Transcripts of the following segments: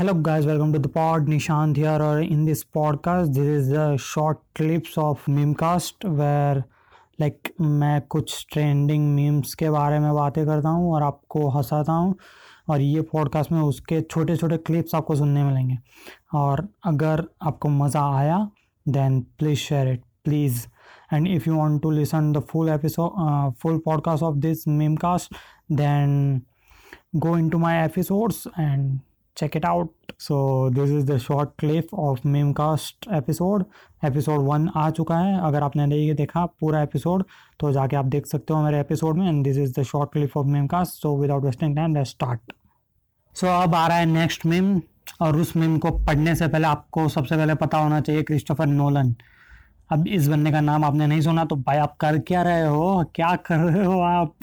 Hello guys welcome to the pod Nishant here और in this podcast this is the short clips of memecast where like मैं कुछ trending memes के बारे में बातें करता हूँ और आपको हंसाता हूँ और ये पॉडकास्ट में उसके छोटे छोटे क्लिप्स आपको सुनने मिलेंगे। और अगर आपको मज़ा आया then please share it please and if you want to listen the full episode full podcast of this memecast then go into my episodes and check it out. So, this is the short clip of memecast episode. Episode one आ चुका है। अगर आपने नहीं देखा, पूरा episode तो जाके आप देख सकते हो मेरे एपिसोड में। And this is the short clip of memecast so without wasting time let's start so अब आ रहा है नेक्स्ट मिम और उस मिम को पढ़ने से पहले आपको सबसे पहले पता होना चाहिए क्रिस्टोफर नोलन अब इस बंदे का नाम आपने नहीं सुना तो भाई आप कर क्या रहे हो? क्या कर रहे हो आप?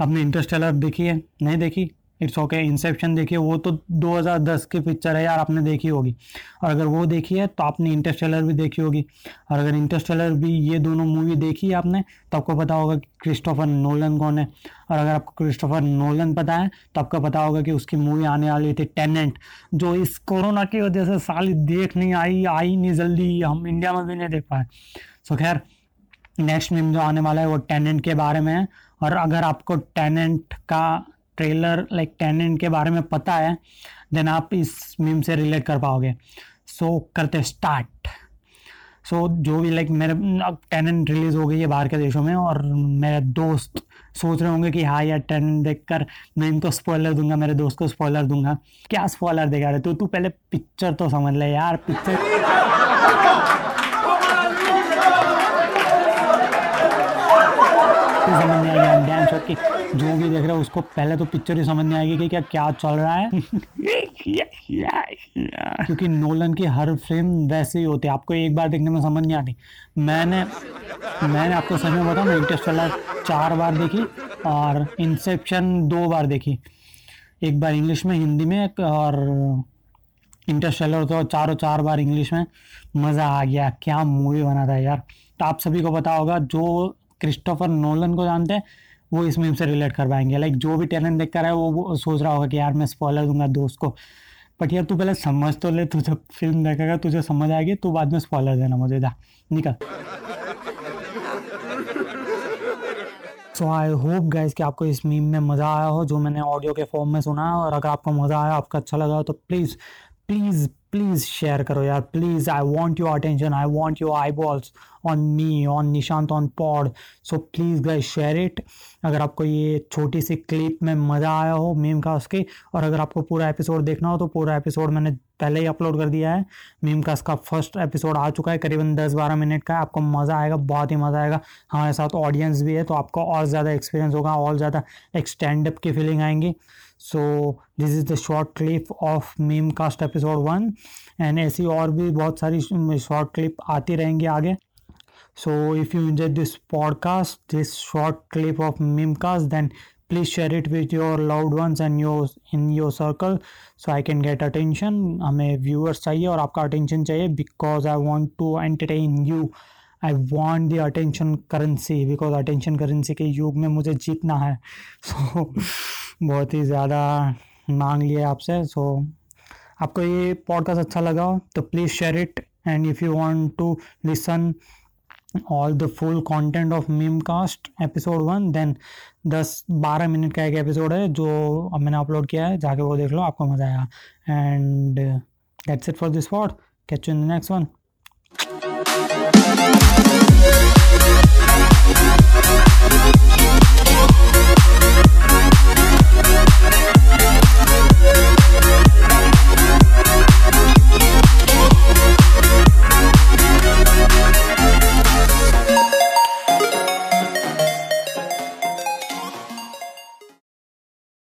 अपने इंटरस्टेलर देखी है? नहीं देखी? इट्स ओके इंसेप्शन देखिए, वो तो 2010 की पिक्चर है यार, आपने देखी होगी। और अगर वो देखी है तो आपने इंटरस्टेलर भी देखी होगी। और अगर इंटरस्टेलर भी ये दोनों मूवी देखी है आपने तो आपको पता होगा कि क्रिस्टोफर नोलन कौन है। और अगर आपको क्रिस्टोफर नोलन पता है तो आपको पता होगा कि उसकी मूवी आने वाली थी टेनेंट जो इस कोरोना की वजह से साल देख नहीं आई आई नहीं जल्दी, हम इंडिया में भी नहीं देख पाए। सो खैर नेक्स्ट मीम जो आने वाला है, वो टेनेंट के बारे में है। और अगर आपको टेनेंट का ट्रेलर लाइक टेनेंट के बारे में पता है देन आप इस मीम से रिलेट कर पाओगे। सो so, करते स्टार्ट सो so, जो भी लाइक मेरे अब टेनेंट रिलीज़ हो गई है बाहर के देशों में और मेरे दोस्त सोच रहे होंगे कि हाँ यार टेनेंट देख कर मैं इनको स्पॉइलर दूँगा मेरे दोस्त को स्पॉइलर दूँगा। क्या स्पॉइलर देगा रहे तो तू पहले पिक्चर तो समझ ले यार पिक्चर समझ नहीं आएगी डैम शॉट की जो भी देख रहा है, उसको पहले तो पिक्चर ही समझ नहीं आएगी कि क्या क्या चल रहा है। क्योंकि नोलन की हर फ्रेम वैसे ही होती है। आपको एक बार देखने में समझ नहीं आती। मैंने मैंने आपको सच में बताऊँ इंटरस्टेलर चार बार देखी और इंसेप्शन दो बार देखी। एक बार इंग्लिश में, हिंदी में और इंटरस्टेलर तो चारों चार बार इंग्लिश में। मज़ा आ गया। क्या मूवी बना था यार। तो आप सभी को पता होगा, जो क्रिस्टोफर नोलन को जानते हैं वो इस मीम से रिलेट करवाएँगे। लाइक जो भी टैलेंट देख कर है वो, सोच रहा होगा कि यार मैं स्पॉइलर दूँगा दोस्त को। बट यार तू पहले समझ तो ले तू जब फ़िल्म देखेगा तुझे समझ आएगी तू बाद में स्पॉलर देना मुझे जा निकल। सो आई होप गाइज़ कि आपको इस मीम में मज़ा आया हो जो मैंने ऑडियो के फॉर्म में सुना है और अगर आपको मज़ा आया आपका अच्छा लगा हो तो प्लीज़ प्लीज़ प्लीज़ शेयर करो यार please I want your attention I want your eyeballs on me on Nishant on pod so please guys share it अगर आपको ये छोटी सी क्लिप में मज़ा आया हो मीम कास्ट के, और अगर आपको पूरा एपिसोड देखना हो तो पूरा एपिसोड मैंने पहले ही अपलोड कर दिया है। मीम का फ़र्स्ट एपिसोड आ चुका है, करीबन दस बारह मिनट का आपको मज़ा आएगा, बहुत ही मज़ा आएगा। हमारे साथ ऑडियंस भी है तो आपको और ज़्यादा एक्सपीरियंस होगा, और ज़्यादा एक स्टैंड अप की फीलिंग आएँगी। So this is the short clip of memecast episode one and ऐसी और भी बहुत सारी शॉर्ट क्लिप आती रहेंगी आगे। So if you enjoy this podcast this short clip of memecast then please share it with your loved ones and your in your circle so I can get attention हमें viewers चाहिए और आपका attention चाहिए because I want to entertain you I want the attention currency because attention currency के युग में मुझे जीतना है। सो so, बहुत ही ज़्यादा मांग लिया आपसे। सो so, आपको ये पॉडकास्ट अच्छा लगा तो please share it and if you want to listen all the full content of memecast episode one then दस बारह मिनट का एक एपिसोड है जो अब मैंने अपलोड किया है, जाके वो देख लो, आपको मज़ा आया and that's it for this what catch in the next one